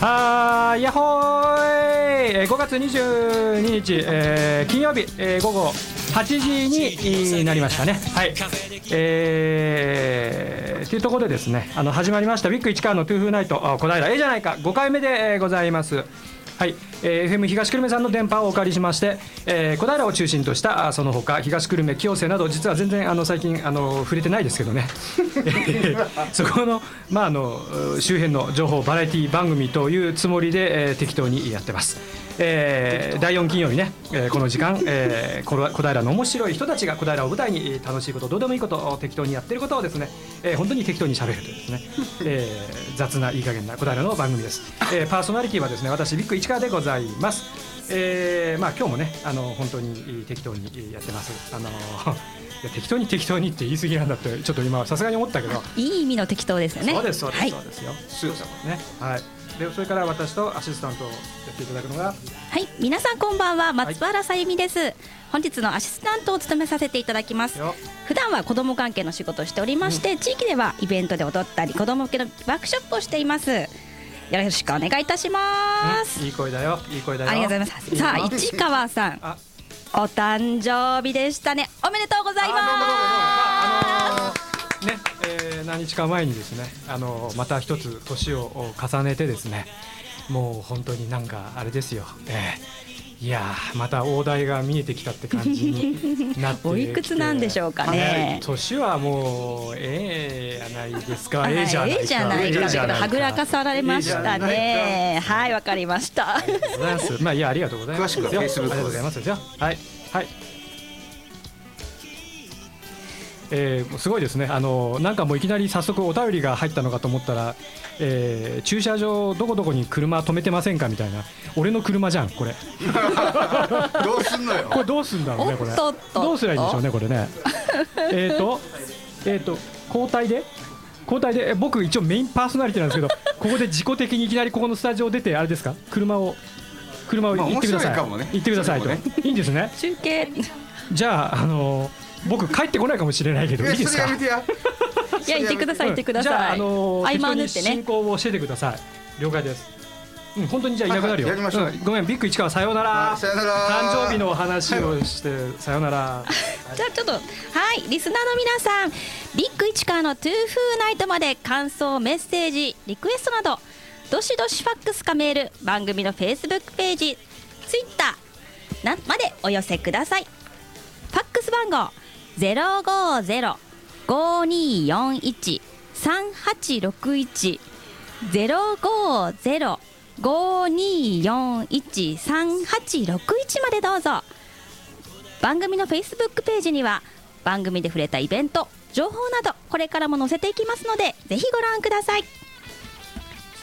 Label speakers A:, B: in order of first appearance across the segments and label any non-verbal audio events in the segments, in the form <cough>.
A: はーやっほーいえー5月22日、えー金曜日、えー午後8時になりましたね。はい。えー、というところでですね、あの始まりましたウィック市川のトゥーフーナイト小平ええじゃないか5回目で、ございます。はい、えー FM 東久留米さんの電波をお借りしまして、えー小平を中心としたあその他東久留米清瀬など実は全然あの最近あの触れてないですけどね。え <laughs> ーそこの,、まあ、あの周辺の情報バラエティ番組というつもりで、えー適当にやってます。えー第4金曜日ね、えーこの時間、えー小小平の面白い人たちが小平を舞台に楽しいことどうでもいいことを適当にやってることをですね、えー本当に適当に喋るというですね、<laughs> えー雑ないい加減な小平の番組です、えーパーソナリティはですね私ビッグ市川でございますえーまあ今日もねあの本当に適当にやってます。あのいや適当に適当にって言い過ぎなんだってちょっと今さすがに思ったけど。
B: いい意味の適当ですよね。
A: そうですそうです、
B: はい。
A: そうですよ。そうですよね。はい。でそれから私とアシスタントをやっていただくのが。
B: はい、皆さんこんばんは松原さゆみです、本日のアシスタントを務めさせていただきます。
A: よ。
B: 普段は子ども関係の仕事をしておりまして、地域ではイベントで踊ったり子ども向けのワークショップをしていますよろしくお願いいたします、
A: うんいい声だよ。いい声だよ。
B: ありがとうございます。さあ市川さん。
A: あ。
B: お誕生日でしたね。おめでとうござい
A: まあ
B: ま
A: あのね、えー何日か前にですねあのまた一つ年を重ねてですねもう本当になんかあれですよ、えーいやーまた大台が見えてきたって感じになって <laughs>
B: おいくつなんでしょうかね。
A: はい年はもうええやないですか。
B: あ
A: ええじゃないか。
B: ええじゃないか。はぐらかされましたね。はいわかりました。
A: ありがとうございまあいやありがとうございます。
C: 詳しくは
A: うございますよ。はいはい。えー、すごいですね。あのなんかもういきなり早速お便りが入ったのかと思ったら、えー、駐車場どこどこに車止めてませんかみたいな。俺の車じゃんこれ。<laughs>
C: どうすんのよ
A: これどうすんだろうねこれ。どうすりゃいいんでしょうねこれね。えっとえっ、と交代で？交代で？え僕一応メインパーソナリティなんですけどここで自己的にいきなりここのスタジオ出てあれですか？車を車を
C: まあ
A: 行ってください,、
C: ね
A: 行ってくださいと、いいんですね
B: 中継
A: じゃああの僕帰ってこないかもしれないけどいいですか？<laughs>
B: いや言ってください言ってくだ
A: じゃあ、
B: さい
A: あの
B: 合間を縫ってね。
A: 進行を教えてください。了解です。うん本当にじゃあいなくなるよ、
C: はいはいやりましょう。ん
A: ごめんビッグ市川さようなら。
C: はいさようなら。
A: 誕生日のお話をしてさようなら。<laughs>
B: じゃあちょっとはいリスナーの皆さん。ビッグ市川のトゥーフーナイトまで感想メッセージリクエストなどどしどしファックスかメール番組のフェイスブックページツイッターなまでお寄せください。ファックス番号050-5241-3861 050-5241-3861までどうぞ。番組のフェイスブックページには番組で触れたイベント情報などこれからも載せていきますのでぜひご覧ください。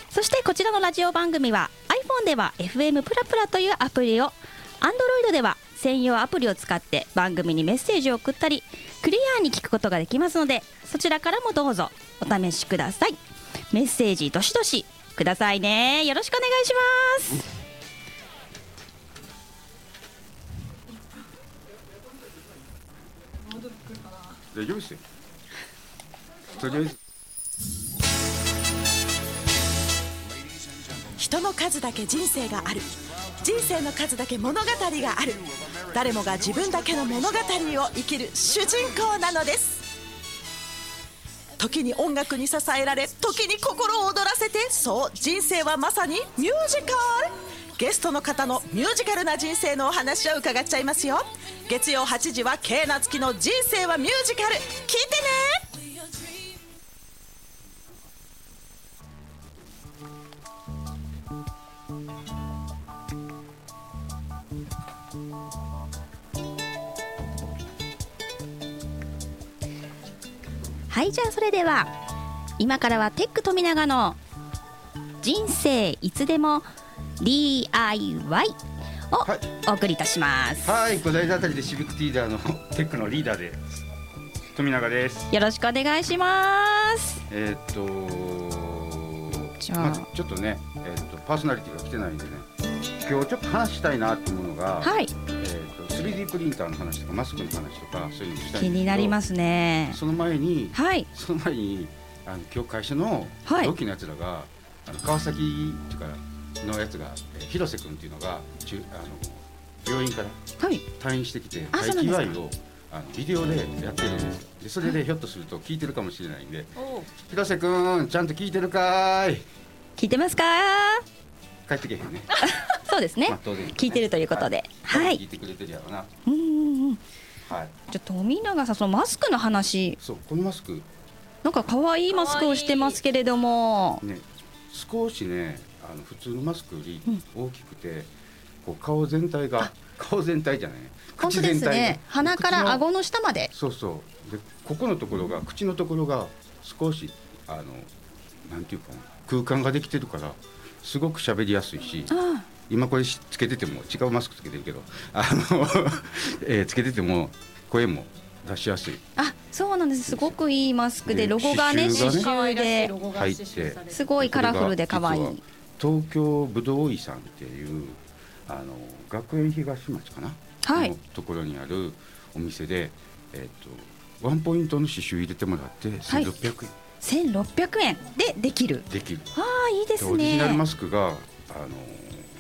B: そしてこちらのラジオ番組は iPhone では FM プラプラというアプリを Android では専用アプリを使って番組にメッセージを送ったりクリアに聞くことができますのでそちらからもどうぞお試しください。メッセージどしどしくださいね。よろしくお願いします。
C: 大丈夫です
D: 人の数だけ人生がある。人生の数だけ物語がある誰もが自分だけの物語を生きる主人公なのです。時に音楽に支えられ時に心を躍らせてそう人生はまさにミュージカル。ゲストの方のミュージカルな人生のお話を伺っちゃいますよ。月曜8時は K な月の人生はミュージカル。聞いてね！
B: はいじゃあそれでは今からはテック富永の人生いつでも DIY を
C: はい
B: お送りいたします、
C: はい小平あたりでシビックティーダーの <laughs> テックのリーダーで富永です。
B: よろしくお願いします。
C: えーっと
B: じゃあ。
C: まずちょっとね、えーっとパーソナリティが来てないんでね今日ちょっと話したいなっていうものが、
B: はい。
C: えーっと 3D プリンターの話とかマスクの話とかそういうのもしたい
B: 気になりますね。
C: その前に
B: はい。
C: その前にあの今日会社の
B: はい。
C: 同期のやつらが、あの川崎っていうかのやつが、えー広瀬君っていうのが中あの病院から
B: はい。
C: 退院してきて
B: あ
C: 待機祝いをあのビデオでやってるんですよ。でそれでひょっとすると聞いてるかもしれないんで「広瀬君ちゃんと聞いてるかーい?
B: 聞いてますか」
C: 帰ってけへんね。<laughs>
B: そうですね。
C: まあ当然。
B: 聞いてるということで。
C: は
B: はい。い
C: 聞いてくれてるやろな。
B: うんうんうん。
C: はい。
B: じゃあ富永さんそのマスクの話。
C: そうこのマスク。
B: なんか可愛いマスクをしてますけれども。
C: ね少しねあの普通のマスクより
B: うん。
C: 大きくて、こう顔全体が顔全体じゃない。ね
B: 本当ですね。鼻から顎の下まで。
C: そうそう。でここのところが口のところが少しあのなんていうかな。空間ができてるからすごく喋りやすいし
B: あ
C: 今これしつけてても違うマスクつけてるけどあの、<laughs> えーつけてても声も出しやすい。
B: ああそうなんです。す。ごくいいマスクで
C: で
B: ロゴがね
C: 刺繍
B: で。
C: 入って
B: すごいカラフルで可愛い。
C: 東京ぶどう医さんっていうあの学園東町かな、
B: はい。
C: のところにあるお店で、えっとワンポイントの刺繍入れてもらって
B: はい
C: 1600円
B: 1600円でできる。
C: できる、
B: ああいいで
C: ですオリジナルマ
B: ね
C: スクがあの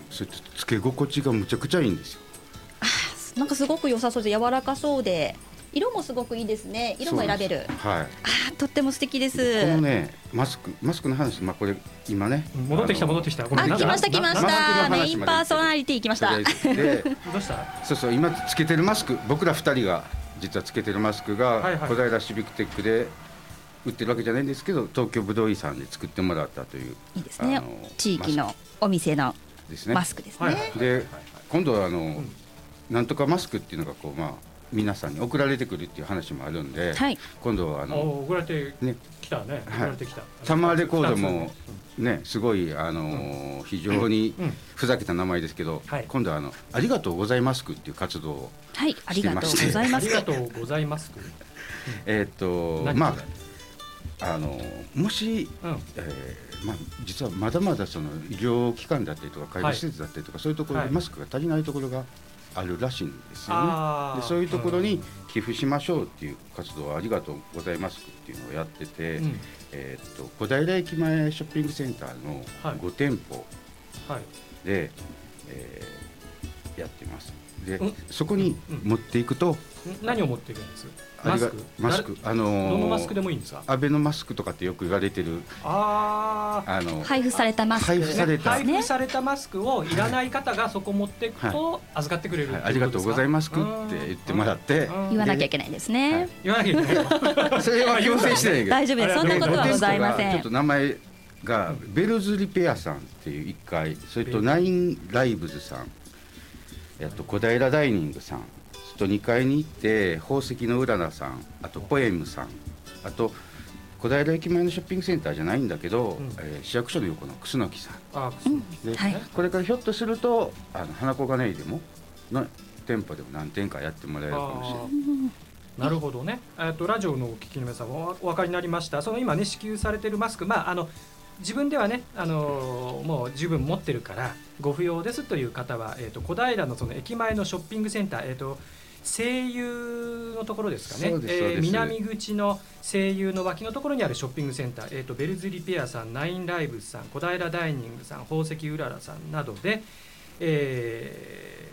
C: そうやってつけ心地がむちゃくちゃいいんですよ。
B: なんかすごく良さそうで柔らかそうで色もすごくいいですね。色も選べる。
C: そうなん
B: あーとっても素敵です。
C: このねマスクマスクの話まあこれ今ね。
A: 戻ってきた戻ってきた。
B: あ来ました来ました。メインパーソナリティ来ました。
A: どうした。
C: そうそう今つけてるマスク。僕ら二人が実はつけてるマスクが、
A: はいはい。
C: 小平シビックテックで売ってるわけじゃないんですけど東京ぶどう医さんで作ってもらったという
B: いいですね。地域のお店の
C: ですね。
B: マスクです
A: はい
B: ね
C: で今度はあの、
A: ん。
C: なんとかマスクっていうのがこうまあ皆さんに送られてくるっていう話もあるんで、
B: はい。
C: 今度はあの
A: お送られて
C: ね。
A: きたね。送られてきた。
C: サマーレコードも
A: 二
C: ね。すごいあのー非常に
A: うん。
C: ふざけた名前ですけど、
A: はい。
C: 今度はあのありがとうございますくっていう活動を
B: はいありがとうございます。
A: りがとうございます <laughs>
C: えーっと
A: 何
C: まああのもし
A: うん。
C: えーまあ、実はまだまだその医療機関だったりとか介護施設だったりとか、そういうところ
A: はい。
C: でマスクが足りないところがあるらしいんですよね。
A: あー。
C: でそういうところに寄付しましょうっていう活動をありがとうございますっていうのをやってて、
A: うん。
C: えーっと小平駅前ショッピングセンターの
A: はい。
C: 5店舗
A: はい。
C: で、えーやってます。で、
A: うん。
C: そこに持っていくと、
A: ん。何を持っていくんです？
C: ありが
A: マスク？
C: マスク。あのー
A: どのマスクでもいいんですか？
C: アベノマスクとかってよく言われてる。
A: ああ
C: あの
B: 配布されたマスク
C: 配布された。
A: 配布されたマスクをいらない方がそこ持っていくと預かってくれる
C: はい。ありがとうございますくって言ってもらって。
B: 言わなきゃいけないですね。
A: 言わなきゃいけない。よ
C: それは強制してないけど。
B: 大丈夫です。そんなことはございません。
C: ちょっと名前がベルズリペアさんっていう1階それとナインライブズさんえっと小平ダイニングさん。それと2階に行って宝石のうららさん。あとポエムさん。あと小平駅前のショッピングセンターじゃないんだけど、
A: うん。
C: えー市役所の横の楠木さん。
A: あ
C: で、
B: はい。
C: これからひょっとするとあの花子金井でもの店舗でも何店かやってもらえるかもしれない。
A: なるほどね、えっとラジオのお聞きの皆さんおお分かりになりました。その今ね支給されてるマスク。まああの自分ではね、あのーもう十分持ってるからご不要ですという方は、えー、と小平のその駅前のショッピングセンター、えー、と声優のところですかね。
C: そうですそうです。
A: 南口の声優の脇のところにあるショッピングセンター、えー、とベルズリペアさんナインライブさん小平ダイニングさん宝石うららさんなどで、え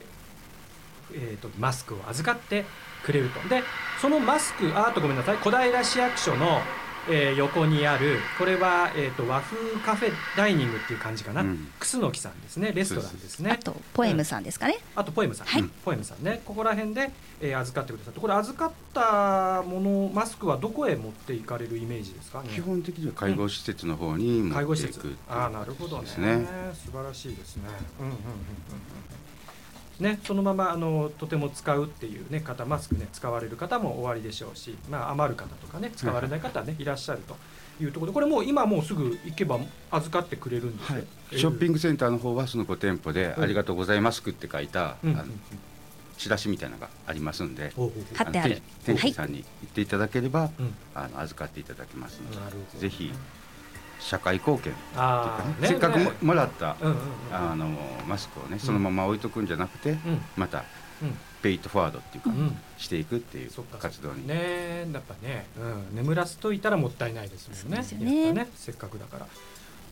A: ーえー、とマスクを預かってくれると。でそのマスクあーとごめんなさい小平市役所の、えー横にあるこれは、えー、と和風カフェダイニングっていう感じかな、
C: うん。
A: 楠木さんですね。レストランですね。
B: あとポエムさんですかね。
A: あとポエムさん、
B: はい。
A: ポエムさんね。ここら辺で、えー預かってくださって。これ預かったものマスクはどこへ持っていかれるイメージですか？ね。
C: 基本的には介護施設の方に
A: 介護施設
C: 持っていくっていう
A: ああなるほどね。
C: ですね。
A: 素晴らしいですね。うんうんうんうんうんねそのままあのとても使うっていうね方マスクね使われる方もおありでしょうしまあ余る方とかね使われない方はねいらっしゃるというところでこれもう今もうすぐ行けば預かってくれるんですよ、
C: はい、ショッピン
A: グ
C: グセンターの方はその5店舗で「
A: うん
C: ありがとうございます」って書いた、あのチラシみたいなのがありますんで、
B: ってあ
C: 店店主さんに言っていただければ、
A: うん。
C: あの預かっていただけますのでぜひ社会貢献っていう
A: あーね。
C: かねせっかくもらった
A: うんうんうん
C: あのマスクをねそのまま置いとくんじゃなくて、
A: うん。
C: また
A: うん。
C: ペイトフォワードっていうか、
A: うん。
C: していくっていう
A: そっか
C: 活動に、
A: ねやっぱね、うん、眠らせといたらもったいないですもんね。
B: ね
A: やっぱね。せっかくだから。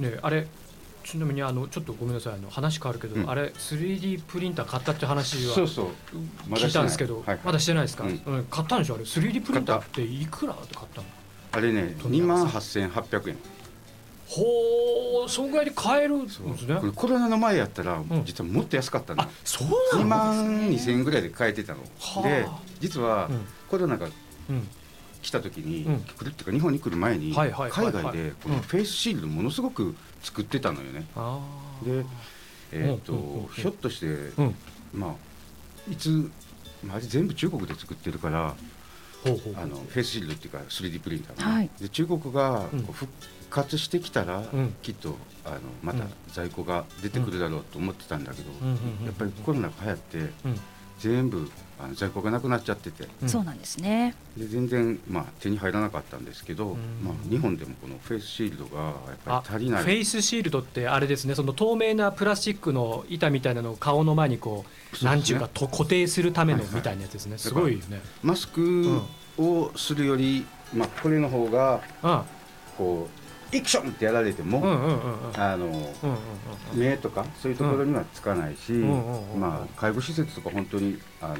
A: ねあれちなみにあのちょっとごめんなさいあの話変わるけど、
C: うん。
A: あれ 3D プリンター買ったって話は
C: そうそう。まだ
A: 聞いたんですけど、
C: はいはい。
A: まだしてないですか、
C: うん。
A: うん。買ったんでしょ？あれ 3D プリンターっていくらで買ったの？
C: あれね
A: 富永
C: 2万
A: さ
C: 8800円
A: ほうそんぐらいで買えるんですね。
C: これコロナの前やったら、
A: ん
C: 実はもっと安かったの。
A: あそうなの
C: 2万2000円ぐらいで買えてたの、
A: はあ。
C: で実は
A: うん。
C: コロナが
A: うん。
C: 来た時に、
A: うん。
C: 来るっていうか日本に来る前に、海外でこのフェイスシールドものすごく作ってたのよね。
A: あ
C: でえーっと、ひょっとして、まあいつ、まあ、全部中国で作ってるからあのフェイスシールドっていうか 3D プリンター
B: はい。
C: で中国がこう活してきたら、
A: うん。
C: きっとあのまた
A: うん
C: 在庫が出てくるだろうと思ってたんだけど、やっぱりコロナが流行って
A: うん。
C: 全部あの在庫がなくなっちゃってて。
A: うん
B: そうなんですね。
C: で全然、まあ、手に入らなかったんですけど、
A: ん。
C: まあ、日本でもこのフェイスシールドがやっ
A: あ
C: ぱり足りない。
A: フェイスシールドってあれですねその透明なプラスチックの板みたいなのを顔の前にこう
C: そうですね。
A: なんちゅうかと固定するためのみたいなやつですね、
C: い
A: すごいよね。
C: マスクをするより、まあ、これの方が
A: うん。
C: こうイクションってやられても、あの目とかそういうところにはつかないし、まあ、介護施設とか本当にあの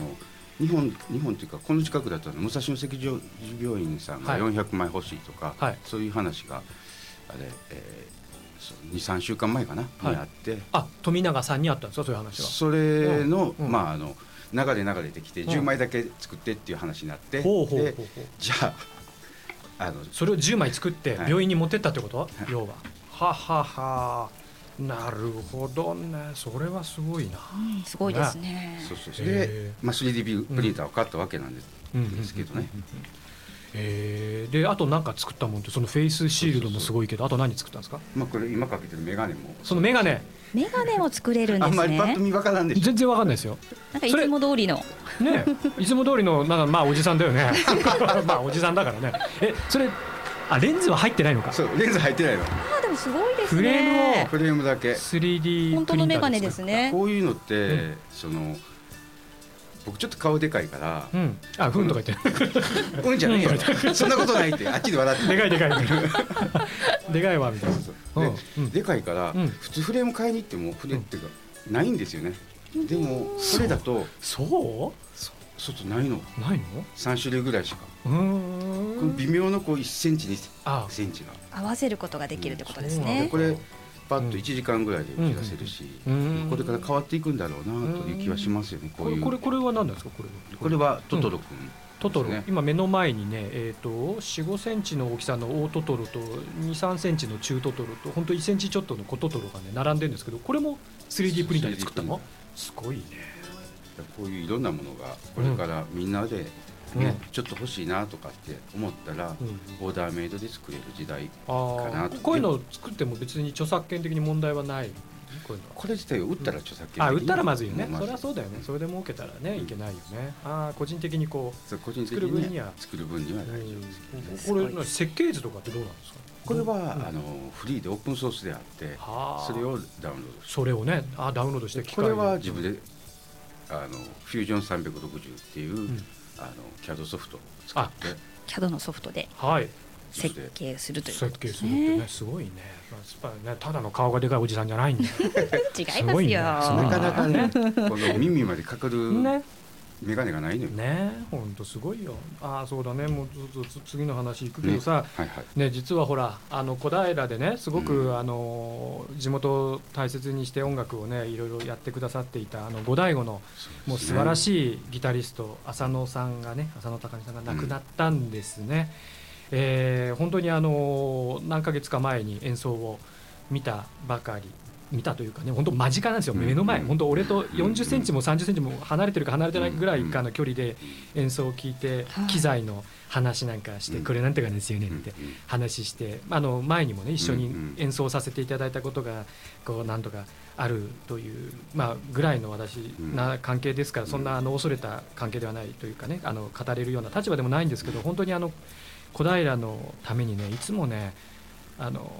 C: 日本日本というかこの近くだと武蔵野赤十病院さんが
A: はい。
C: 400枚欲しいとか、
A: はい。
C: そういう話があれ、えー、23週間前かな、
A: はい。
C: にあって。
A: あ富永さんにあったんですかそういう話は。
C: それの,、
A: うんうん。
C: まあ、あの流れ流れてきて
A: うん。
C: 10枚だけ作ってっていう話になって、
A: う
C: じゃああの
A: それを10枚作って
C: はい。
A: 病院に持ってったってこと、
C: はい。
A: 要は。ははは。なるほどね。それはすごいな。
B: うんすごいですね。
C: そうそうそう。
A: へ
C: で
A: ー、
C: まあ、3D プリンターを買ったわけなんです,、ですけどね。
A: えー、であと何か作ったもんってそのフェイスシールドもすごいけどあと何作ったんですか？
C: まあ、これ今かけてる眼鏡も。
A: そのメガネ。
B: メガネを作れるんです
C: あんまりパッと
B: ね
C: 見わからんでしょ。
A: 全然わかんないですよ。
B: なんかいつも通りの。
A: ねいつも通りのなんかまあおじさんだよね。<laughs> まあおじさんだからね。えそれあレンズは入ってないのか？
C: そうレンズ入ってないの。
B: あーでもすごいですね。
A: フレームを
C: フレームだけ。
A: 3D
B: 本当のメガネですね。
C: こういうのって、
A: うん。
C: その僕ちょっと顔でかいから
A: うん。あふんとか言って「
C: うん」じゃないよ。<laughs> そんなことないってあっちで笑って。
A: でかいでかいでかい。でかいわみたいな。
C: そうそうで,、
A: うん。
C: でかいから、
A: うん。
C: 普通フレーム買いに行ってもフレっていうか、ないんですよね。でもそれだと
A: そう？
C: 外ないの。
A: ないの
C: ？3種類ぐらいしか、
A: うー
C: この
A: ん
C: 微妙のこう1センチ2
A: あ。
C: センチが
B: 合わせることができるってことですね。
C: でこれパッと1時間ぐらいで打ち出せるし、
A: うん。
C: これから変わっていくんだろうなという気はしますよね、こういう。
A: これこれは何ですか？これ
C: これはトトロくん、
A: トトロ、今目の前にね、えー、と4 5センチの大きさの大トトロと2 3センチの中トトロと本当1センチちょっとの小トトロがね並んでるんですけどこれも 3D プリンターで作ったの？すごいね。
C: こういういろんなものがこれからみんなで、
A: うん
C: ね。ちょっと欲しいなとかって思ったら、
A: うん。
C: オーダーメイドで作れる時代
A: あ
C: かなと
A: あこういうのを作っても別に著作権的に問題はない？こ
C: これ自体を売ったら著作権
A: あ売ったらまずいよね。
C: ま
A: それはそうだよね。それで儲けたらねいけないよね。ああ個人的にこ
C: そう個人的
A: 作る分には。
C: 作る分には
A: う、
C: 大丈夫です、
A: これの設計図とかってどうなんですか？
C: これは、
A: うん。
C: あのフリーでオープンソースであって
A: はあ。
C: それをダウンロード
A: それをねあダウンロードして機械で
C: これは自分であのフュージョン360っていう、
A: ん
C: あの CAD ソフトを使って。
B: CAD のソフトで
A: はい。
B: 設計するというこ
A: 設
B: とです
A: 計するってね
B: ね
A: すごいね。やっぱねただの顔がでかいおじさんじゃないんだよ。<laughs>
B: 違い
A: すごいね。
B: ますよ
A: すごい
C: なかなかね <laughs> この耳までかかる
A: ね
C: 眼鏡がないのよ、
A: ね本当すごいよ。ああそうだね。もうずっと次の話いくけどさ、
C: はいはい。
A: ね、実はほらあの小平でねすごく、
C: うん。
A: あの地元を大切にして音楽をねいろいろやってくださっていたあの五醍醐のもう素晴ら
C: い
A: しいギタリスト浅野さんがね浅野隆美さんが亡くなったんですね、えー本当にあの何ヶ月か前に演奏を見たばかり見たというかね本当間近なんですよ、
C: うん。
A: 目の前、
C: うん。
A: 本当俺と40センチも30センチも離れてるか離れてないぐらいかの距離で演奏を聞いて、
B: はい。
A: 機材の話なんかして、
C: うん。
A: これなんてかですよねって話して、あの前にもね一緒に演奏させていただいたことがこうなんとかあるという、まあ、ぐらいの私
C: うん。
A: な関係ですから、
C: うん。
A: そんなあの恐れた関係ではないというかねあの語れるような立場でもないんですけど本当にあの小平のためにねいつもねあの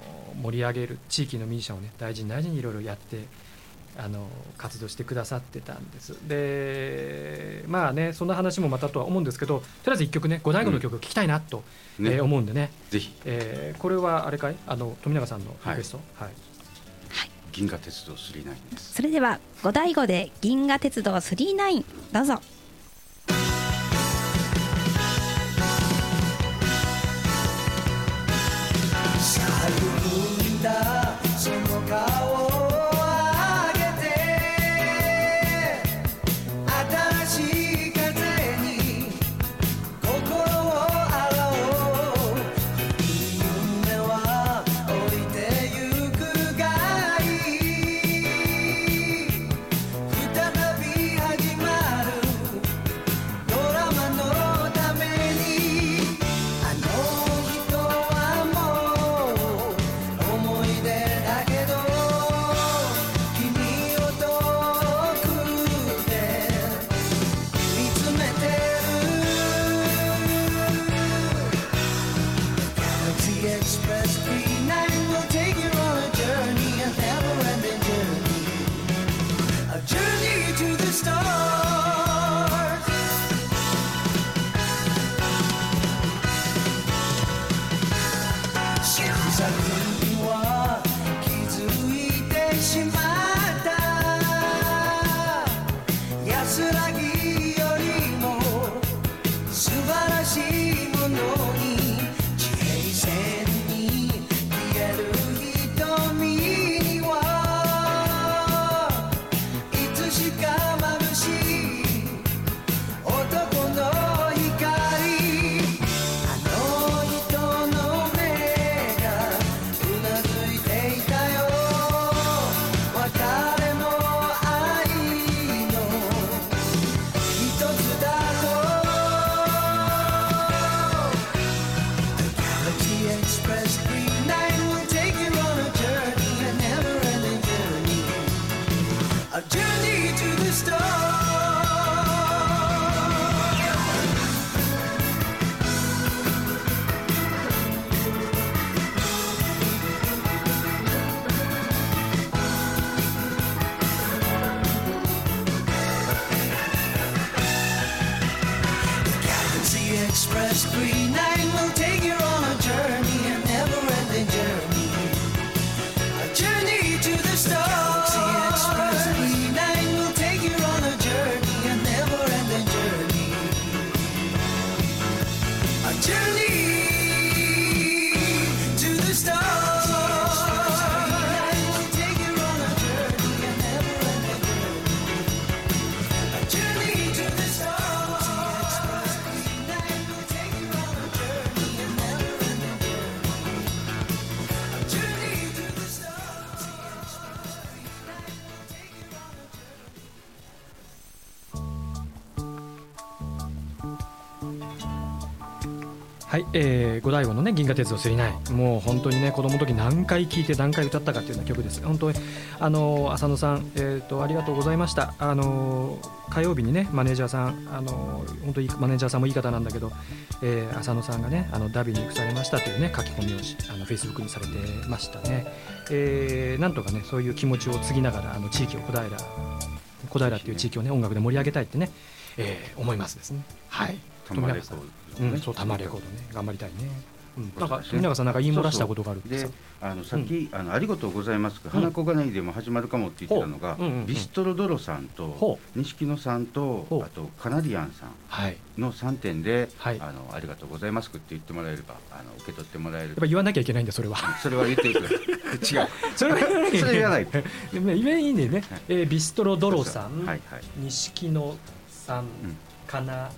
A: 盛り上げる地域のミュージシャンをね大事に大事にいろいろやってあの活動してくださってたんです。でまあねそんな話もまたとは思うんですけどとりあえず一曲ね五大悟の曲を聴きたいなと、
C: ね。
A: えー思うんでね、
C: ぜひ。
A: えーこれはあれかい？あの富永さんのリクエスト、はい。
C: 銀河鉄道999です。
B: それでは五醍醐で銀河鉄道39どうぞ
E: んえ
A: ー、五大悟のね銀河鉄道999もう本当にね子供の時何回聴いて何回歌ったかっていうような曲です。本当にあの浅野さんえっ、とありがとうございました。あの火曜日にねマネージャーさんあの本当にマネージャーさんもいい方なんだけど、えー、浅野さんがねあのダビに行くされましたというね書き込みをしあのフェイスブックにされてましたね、えー、なんとかねそういう気持ちを継ぎながらあの地域を小平小平っていう地域をね音楽で盛り上げたいってね、えー、思いますですね。はい。
C: 玉レコード
A: うん、そう、玉レコードね、頑張りたいね。うん、なんか、富永さん、なんか言い漏らしたことがある
C: で。あのさっき、あのありがとうございます。花子金井でも始まるかもって言ってたのが、ビストロドロさん
A: ほ
C: と錦野さんとあとカナディアンさん
A: はい。
C: の3点で、
A: はい。
C: あのありがとうございますって言ってもらえればあの受け取ってもらえる。
A: やっぱ言わなきゃいけないんだ、それは。
C: それは言ってくれ <laughs> 違う。
A: それは言わなきゃい。けない。
C: それ言わない。<laughs>
A: でもね、言えいいんでね、えービストロドロさん、
C: はいはい。
A: 錦野さん
C: ん、
A: かな。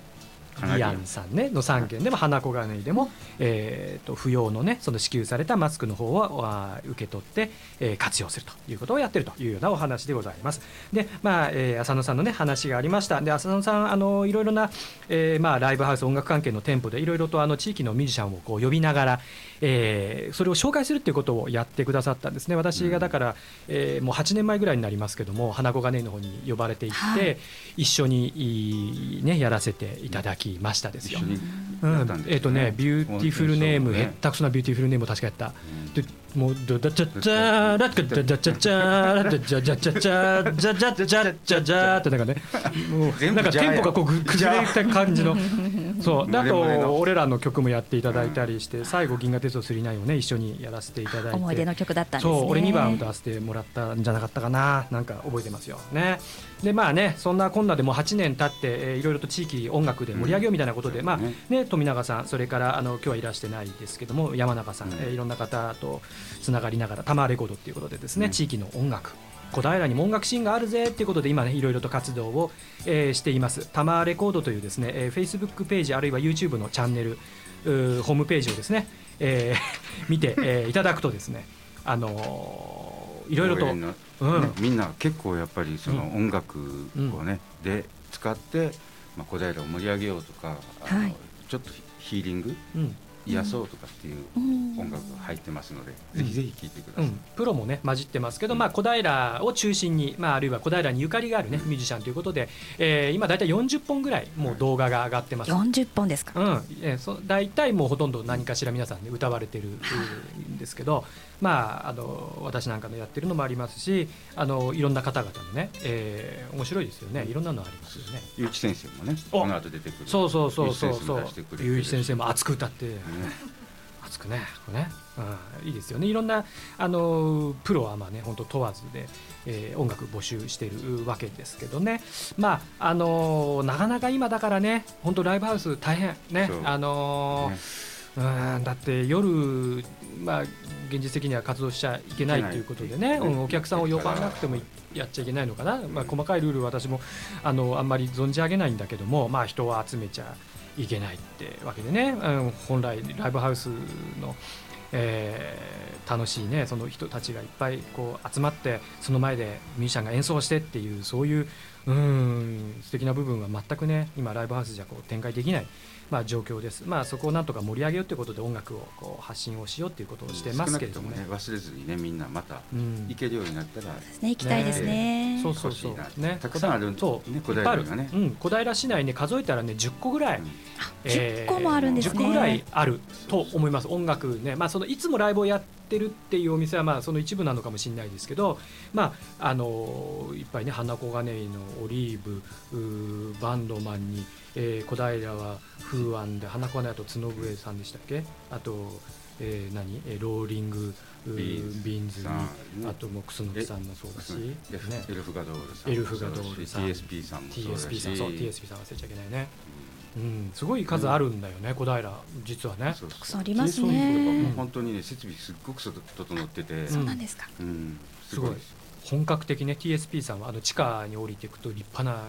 C: カナディアン
A: さんねの3件でも花子金井でも、えー、と不要のねその支給されたマスクの方をあー受け取って、えー活用するということをやってるというようなお話でございます。でまあ、えー浅野さんのね話がありました。で浅野さんあのいろいろな、えーまあ、ライブハウス音楽関係の店舗でいろいろとあの地域のミュージシャンをこう呼びながら、えーそれを紹介するっていうことをやってくださったんですね。私がだから、えーもう8年前ぐらいになりますけども花子金井の方に呼ばれていって、
B: はい
A: 一緒にねやらせていただききましたですよ。うん。えっとね、ビューティフルネーム、へっ
C: ね
A: たくそなビューティフルネームを確かやった。で、もうドダチャチャラッカダチャチャチャラッチャチャチャチャじャじャじャじャじャってなんかねもうなんかテンポがこう崩れた感じのそう
C: だ
A: と俺らの曲もやっていただいたりして最後銀河鉄道999をね一緒にやらせていただいて
B: 思い出の曲だったんですね
A: そう俺二番歌わせてもらったんじゃなかったかななんか覚えてますよね。でまあねそんなこんなでもう8年経って、えーいろいろと地域音楽で盛り上げようみたいなことで、まあ
C: うんそう
A: ね富永さんそれからあの今日はいらしてないですけども山中さん、
C: うん。
A: えーいろんな方とつながりながらタマーレコードっていうことでですね、
C: うん。
A: 地域の音楽小平にも音楽シーンがあるぜっていうことで今ねいろいろと活動を、えーしています。タマーレコードというですね、えー、Facebook ページあるいは YouTube のチャンネルホームページをですね、えー <laughs> 見て、えーいただくとですねあのーいろいろとうん。
C: ねみんな結構やっぱりその音楽をね、で使って、まあ、小平を盛り上げようとか、あの
B: はい
C: ちょっとヒーリング
A: うん。
C: 癒そうとかっていう
B: うん。
C: 音楽が入ってますので、ぜひぜひ聴いてください。
A: うん、プロもね混じってますけど、まあ、小平を中心に、まあ、あるいは小平にゆかりがあるねミュージシャンということで、えー今大体40本ぐらいもう動画が上がってます。
B: 40本ですか、
A: うん、えーそ大体もうほとんど何かしら皆さんね歌われてるんですけど、まあ、あの私なんかのやってるのもありますしあのいろんな方々のね、えー面白いですよね。いろんなのありますよね。
C: ゆうき先生もね、
A: お
C: この後出てくる。
A: そうそうそうそう。そう
C: も出してくれてる。
A: ゆういち先生も熱く歌って。
C: ね。
A: 熱くねこれね、うん、いいですよね。いろんなあのプロはまあね本当問わずで、えー音楽募集しているわけですけどね。まああのなかなか今だからね本当ライブハウス大変。ねあの
C: ね
A: うんだって夜、まあ、現実的には活動しちゃいけないということでね、うんお客さんを呼ばなくてもやっちゃいけないのかな、まあ、細かいルールは私もあのあんまり存じ上げないんだけども、まあ、人を集めちゃいけないってわけでね、うん、本来ライブハウスの、えー楽しいねその人たちがいっぱいこう集まってその前でミュージシャンが演奏してっていうそういううん素敵な部分は全くね今ライブハウスじゃこう展開できない、まあ、状況です、まあ、そこをなんとか盛り上げようということで音楽をこう発信をしようということをしてますけれどもね。
C: ね忘れずにねみんなまた
A: うん。
C: 行けるようになったら、
B: ね。行きたいですね。
A: そうそうそう。ね。
C: たくさんある
A: そう。
C: ね小平がね。
A: うん、小平市内ね数えたらね10個ぐらい、
C: うん。
B: 10個もあるんですね。
A: 10個ぐらいあると思います。音楽ね、まあ、そのいつもライブをやってるっていうお店はまあその一部なのかもしれないですけど、まあ、あのいっぱいね花子金井のオリーブバンドマンに、えー小平は風庵で花子金井あと角笛さんでしたっけ？あと、えー何？えーローリング
C: ビーンズ。
A: あともう楠木さんもそうだし、
C: エル
A: ね。
C: エルフガドールさん
A: エルフガドールさん。
C: TSP さんもそうだし。
A: TSP さんそう TSP さん忘れちゃいけないね、うん、すごい数あるんだよね、小平実はね。
C: そうそう。
B: たくさんありますね。
C: う本当にね設備すっごく整ってて、
B: そうなんですか、
C: うん。
A: すごい。本格的ね TSP さんはあの地下に降りていくと立派な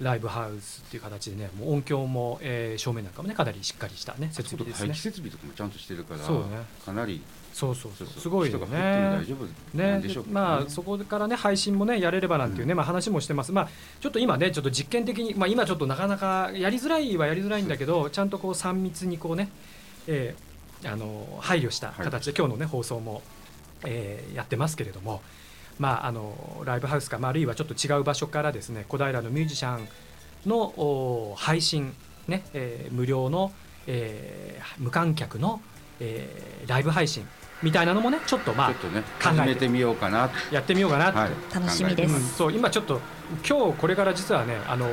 A: ライブハウスっていう形でねもう音響も、えー照明なんかもねかなりしっかりしたね設備ですね。
C: 排気設備とかもちゃんとしてるから
A: そうね。
C: かなり
A: そうそうそう。すごいよね。ね。まあそこからね配信もねやれればなんていうね、まあ話もしてます。まあちょっと今ねちょっと実験的にまあ今ちょっとなかなかやりづらいはやりづらいんだけどちゃんとこう3密にこうね、えーあの配慮した形で今日のね放送も、えーやってますけれどもまああのライブハウスか、まあ、あるいはちょっと違う場所からですね小平のミュージシャンのお配信ね、えー無料の、えー無観客の、えーライブ配信みたいなのもねちょっとまあ
C: ちょっとね
A: 考えて。
C: みようかな。
A: やってみようかな。って、
C: はい。
B: 楽しみです。
A: うんそう今ちょっと今日これから実はねあのー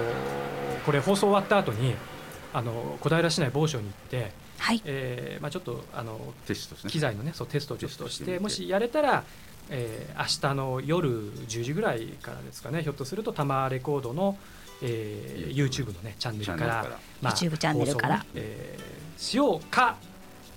A: これ放送終わった後にあの小平市内某所に行って、
B: はい。
A: えーまあ、ちょっとあの
C: テストですね。
A: 機材のねそうテストをちょっとし
C: テストし
A: てもしやれたら、えー明日の夜10時ぐらいからですかねひょっとするとタマーレコードの、えー YouTube のねチャンネルから
C: チャンネルから。
A: ま
B: YouTube チャンネルから。
A: えーしようか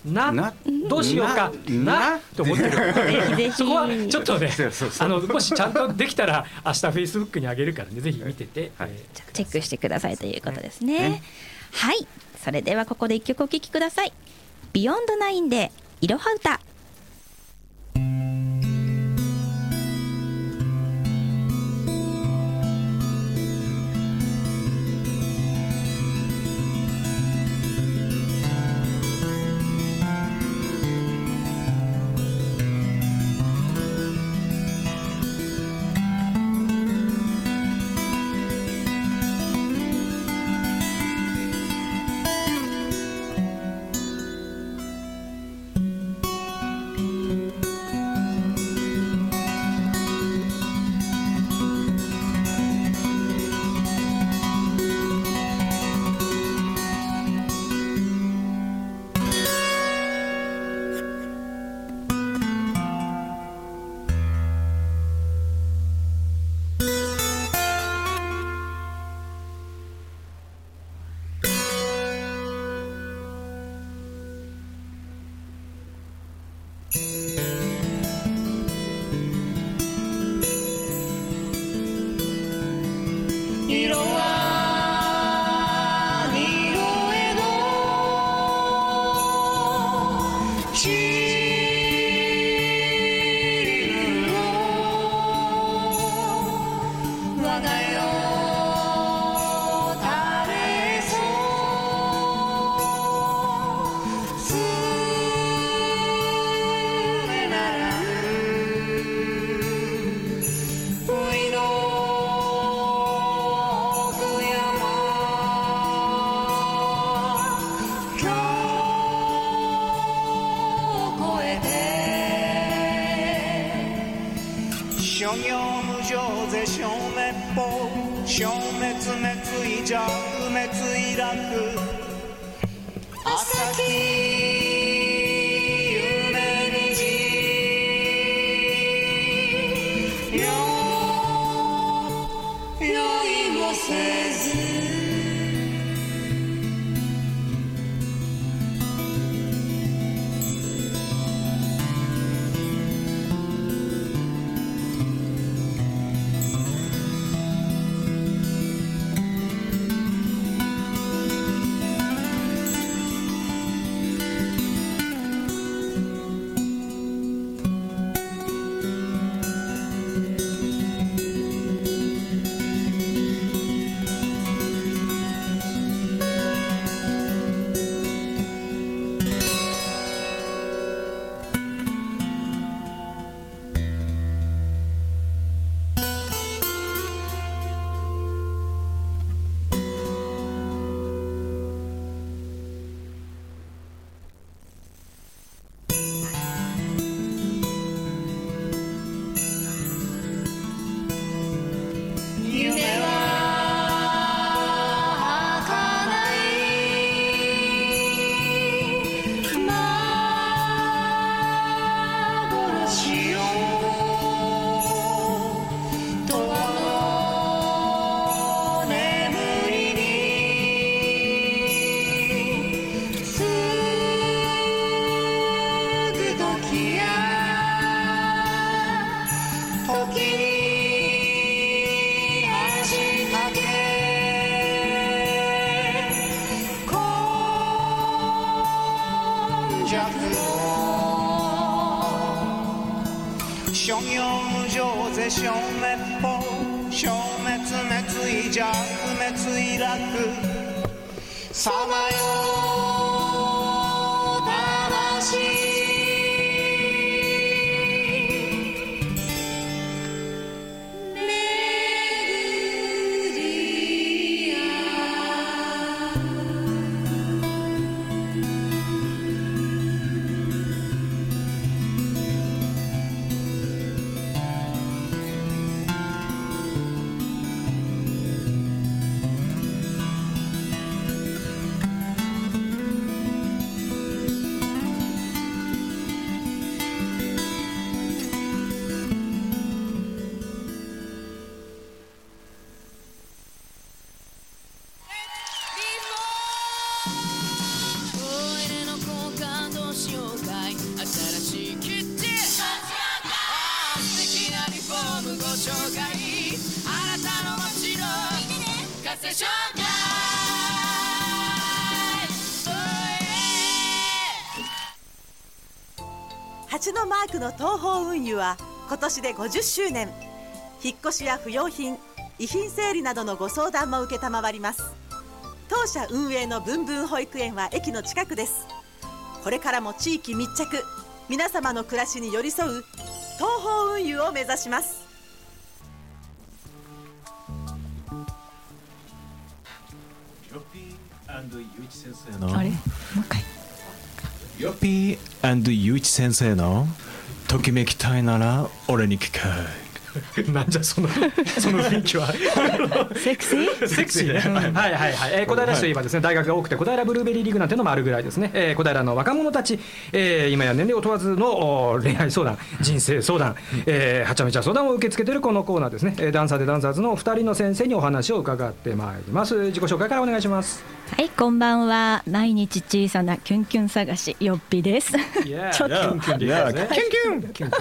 A: な
C: な
A: どうしようかな
C: な
A: と思ってる。
B: ぜひぜひ。
A: そこはちょっとね
C: そうそうそう。
A: あのもしちゃんとできたら明日フェイスブックに上げるからね。ぜひ見てて、
C: はい。
A: えー
B: チェックしてくださいということですね。
C: ね
B: はい。それではここで一曲お聴きください。ビヨンドナインでいろは歌「
F: 滅法消滅滅意じゃ不滅意楽。朝日。弱の諸行無常ぜ消滅法消滅滅意弱滅意楽さまよ
D: 東方運輸は今年で50周年。引っ越しや不要品遺品整理などのご相談も承ります。当社運営のブンブン保育園は駅の近くです。これからも地域密着皆様の暮らしに寄り添う東方運輸を目指します。
G: ヨッピーゆういち先生の。
H: あれ？もう一回。
G: ヨッピーゆういち先生のときめきたいなら俺に聞か
A: なんじゃその <laughs> その雰囲気は。<laughs>
H: セクシー？<laughs>
A: セクシーね、はいはいはい、えー、小平市といえばですね大学が多くて小平ブルーベリーリーグなんてのもあるぐらいですね、えー、小平の若者たち、えー、今や年齢を問わずのお恋愛相談人生相談、えー、はちゃめちゃ相談を受け付けているこのコーナーですね、えー、ダンサーでダンサーズのお二人の先生にお話を伺ってまいります。自己紹介からお願いします
H: はいこんばんは。毎日小さなキュンキュン探しよっぴです。ちょっと。
A: キュンキュン。キュン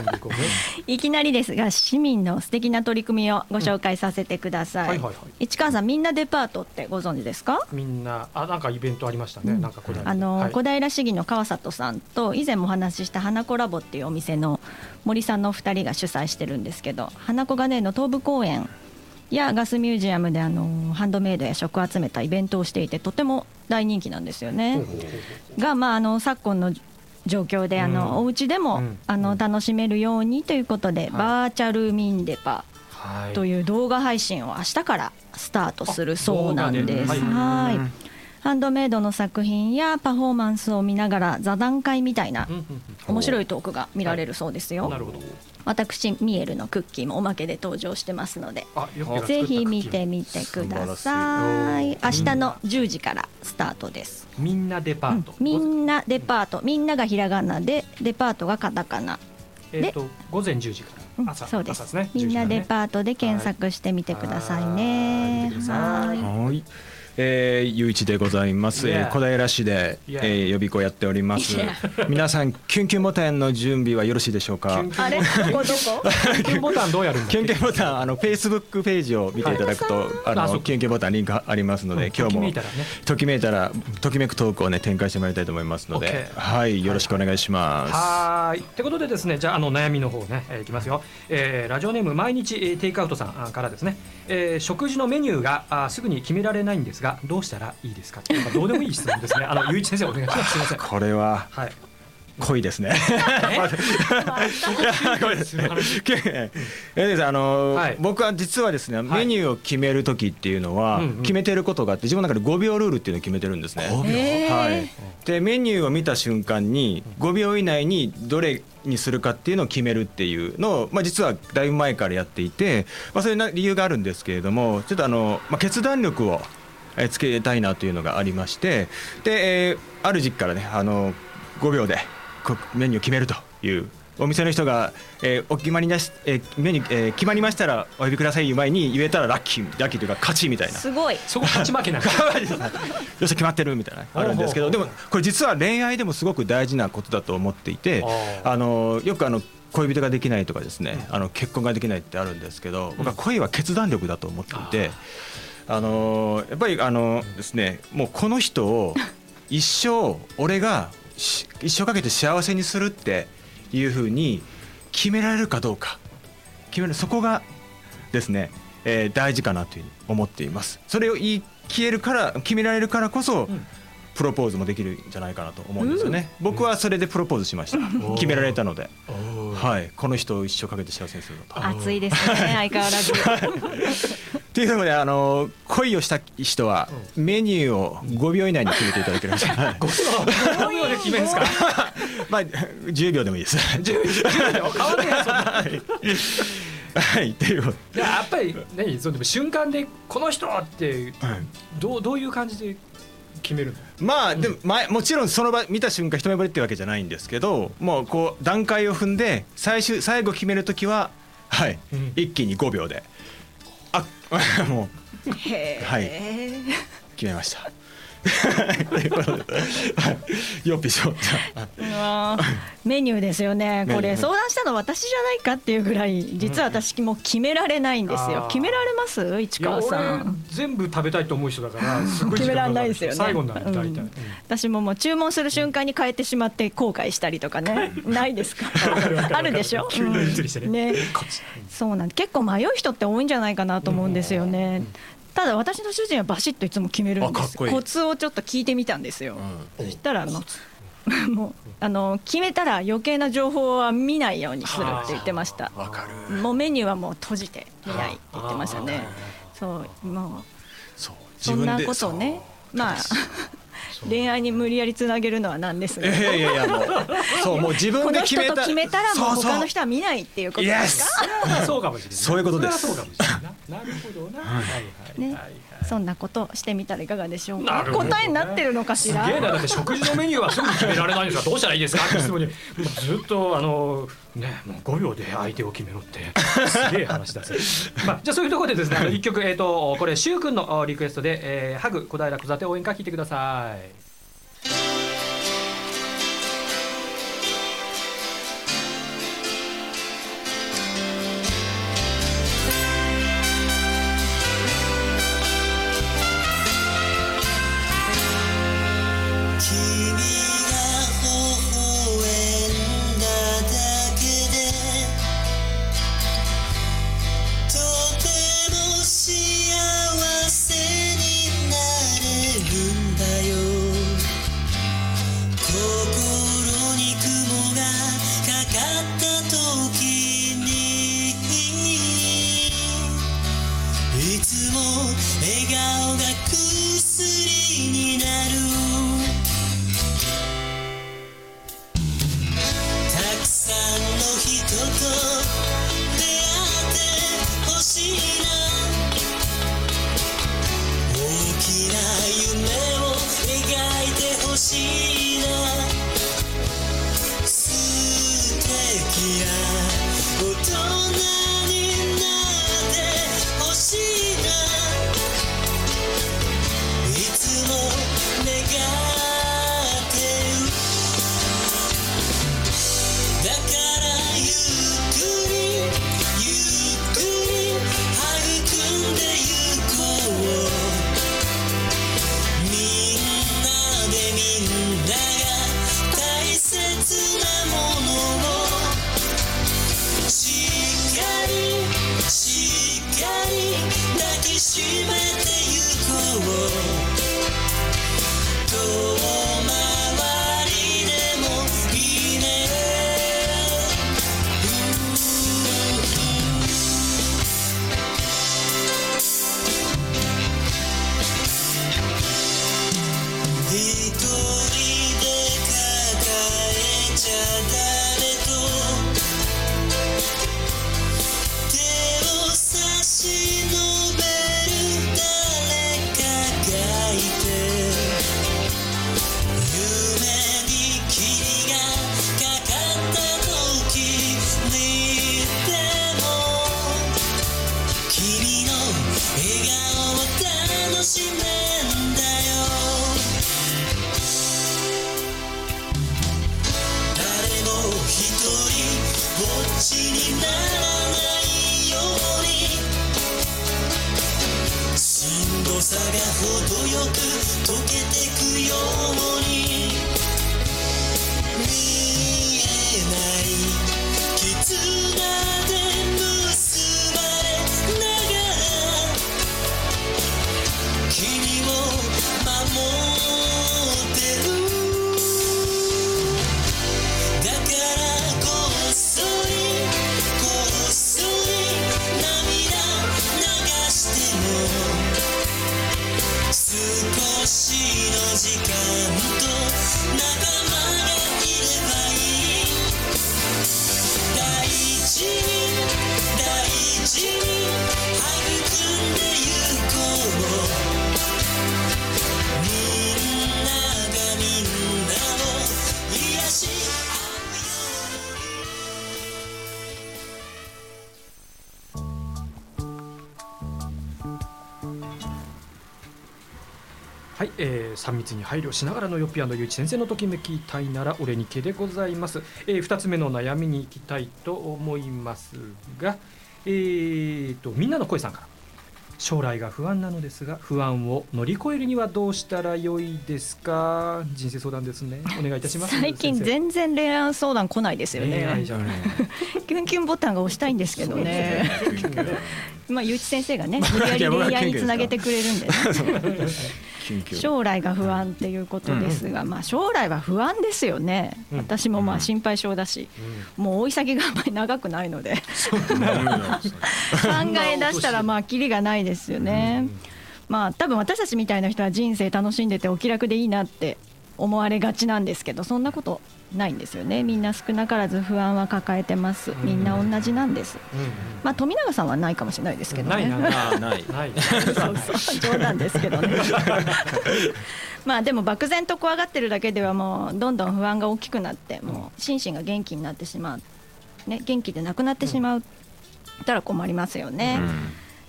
A: い
H: きなりですが市民員の素敵な取り組みをご紹介させてください,、
A: はいはいはい
H: 市川さんみんなデパートってご存知ですか
A: みんなあなんかイベントありましたね、なんかこれ
H: あの、
A: はい
H: 小平市議の川里さんと以前もお話しした花子ラボっていうお店の森さんのお二人が主催してるんですけど花子がねの東武公園やガスミュージアムであのハンドメイドや食を集めたイベントをしていてとても大人気なんですよね。が、まあ、あの昨今の状況であの、
A: うん。
H: お家でも、
A: うん。
H: あの楽しめるようにということで、バーチャルミンデパ
A: はい。
H: という動画配信を明日からスタートするそうなんです。はいハンドメイドの作品やパフォーマンスを見ながら座談会みたいな
A: うんうん
H: 面白いトークが見られるそうですよ。
A: なるほど。
H: 私ミエルのクッキーもおまけで登場してますので。ぜひ見てみてください。明日の10時からスタートです。
A: みんなデパート、
H: みんなデパート、みんながひらがなで、デパートがカタカナ。
A: えっ、と午前10時か
H: うん
A: ら朝、
H: そうです。
A: 朝ね。
H: みんなデ
A: ー
H: パートで検索してみてくださいね。
A: はい
G: えー、ゆういちでございます、え.ー小平市で、
A: Yeah.
G: えー予備校やっております.皆さんキュンキュンボタンの準備はよろしいでしょうか？
H: あれ、ここどこ？
A: キュンボタンどうやるんだ
G: キュンキュンボタンあのフェイスブックページを見ていただくと、あのキュンキュンボタンリンクありますので、
A: うん
G: 今日も
A: ときめいたらね
G: ときめいたらときめくトークをね展開してまいりたいと思いますので、はいよろしくお願いします。
A: はーい。ってことでですね、じゃああの悩みの方ね、えーいきますよ。えーラジオネーム毎日えーテイクアウトさんあからですね、えー食事のメニューがあすぐに決められないんですが、どうしたらいいですか？なんかどうでもいい質問ですね。あのゆういち先生お願いします。すみません。
G: これは
A: はい。
G: 濃いですね。<laughs> <laughs> あのー
A: はい
G: 僕は実はですねメニューを決める時っていうのは決めてることがあって自分の中で5秒ルールっていうのを決めてるんですね。はい。でメニューを見た瞬間に5秒以内にどれにするかっていうのを決めるっていうのをまあ実はだいぶ前からやっていて、まあそういうな理由があるんですけれども、ちょっとあのまあ決断力をえーつけたいなというのがありまして、で、えーある時期からねあの5秒でこメニューを決めるというお店の人が、えーお決まりだし、えーメニュー、えー決まりましたらお呼びくださいいう前に言えたらラッキーラッキーというか勝ちみたいな。
H: すごい。
A: そこ勝ち負けなんです。<laughs>
G: よっしゃ決まってるみたいなあるんですけどでもこれ実は恋愛でもすごく大事なことだと思っていて
A: あ
G: のよくあの恋人ができないとかですねあの結婚ができないってあるんですけど僕は恋は決断力だと思っていてあのやっぱりあのですねもうこの人を <laughs> 一生俺がし一生かけて幸せにするっていうふうに決められるかどうか。決めるそこがですね、えー大事かなというふうに思っています。それを言い切れるから決められるからこそ、プロポーズもできるんじゃないかなと思うんですよね、僕はそれでプロポーズしました。決められたので、はい、この人を一生かけて幸せにするのと。
H: 熱いですね。相変わらず。
G: というのであの恋をした人はメニューを5秒以内に決めていただければ。<laughs>
A: 5秒。で決めるんですか？<laughs>
G: まあ10秒でもいいです。<laughs> はい。っていうこと。
A: いややっぱりね、そのでも瞬間でこの人って
G: はい。
A: どうどういう感じで決めるの？
G: まあでも、まあ、もちろんその場見た瞬間一目惚れってわけじゃないんですけどもうこう段階を踏んで最終最後決めるときは、はい
A: うん。
G: 一気に5秒で。あ <laughs> もう。
H: へ
G: はい。決めました。ということで。はい。よっぴしょ
H: メニューですよね。これ相談したの私じゃないかっていうぐらい実は私もう決められないんですよ。決められます？市川さ
A: 俺
H: ん
A: 全部食べたいと思う人だから
H: 決めらん
A: かかる
H: ないですよね。
A: 最後になる大体、
H: うん。
A: うん。
H: 私ももう注文する瞬間に変えてしまって後悔したりとかね。ないですか？<laughs> あるでしょ？
A: 急に移りして。ね。
H: ねそうなん結構迷う人って多いんじゃないかなと思うんですよねただ私の主人はバシッといつも決めるんですコツをちょっと聞いてみたんですよ、そしたらあの <laughs> もうあの決めたら余計な情報は見ないようにするって言ってました。
G: わかる。
H: もうメニューはもう閉じて見ないって言ってましたね。そうもう
G: そう
H: そんなことをねまあ <laughs> 恋愛に無理やりつなげるのはなんですが
G: いやいやいやもう <laughs> そうもう自分で決めた
H: と決めたらもう他の人は見ないっていうことですか？
A: そうかもしれない。
G: そういうことです。
A: そうかもしれない。ななるほどな、はいはい
H: ね
A: はいはい
H: そんなことしてみたらいかがでしょうか？
A: ね。
H: 答えになってるのかしら？
A: すげえなだって食事のメニューはすぐ決められないんですがどうしたらいいですか？って質問に。ずっとあのねもう5秒で相手を決めろってすげえ話だぜ、<laughs> まあ、じゃあそういうところでですね一曲えっ、とこれしゅうくんのリクエストで、えーハグ小平小座て応援歌聞いてください「3密に配慮しながらのよぴあのゆういち先生のときめきたいなら俺にけでございます、えー、2つ目の悩みに行きたいと思いますがえーとみんなの声さんから。将来が不安なのですが不安を乗り越えるにはどうしたらよいですか？人生相談ですね。お願いいたします。
H: 最近全然恋愛相談来ないですよね。
A: じゃない。<laughs>
H: キュンキュンボタンが押したいんですけどね。<laughs> まあゆういち先生がね無理やり恋愛につなげてくれるんでね <laughs> 将来が不安っていうことですが、まあ将来は不安ですよね、
A: うん。
H: 私もまあ心配性だし、もう追い先があんまり長くないので。考え出したら <laughs> まあキリがないですよね、まあ多分私たちみたいな人は人生楽しんでてお気楽でいいなって思われがちなんですけどそんなことないんですよね。みんな少なからず不安は抱えてます。みんな同じなんです、まあ富永さんはないかもしれないですけどね。
A: ないな。
G: い。
A: ない。<laughs>
H: そうそう冗談ですけどね。<laughs> まあでも漠然と怖がってるだけではもうどんどん不安が大きくなってもう心身が元気になってしまう、ね、元気でなくなってしまうたら困りますよね、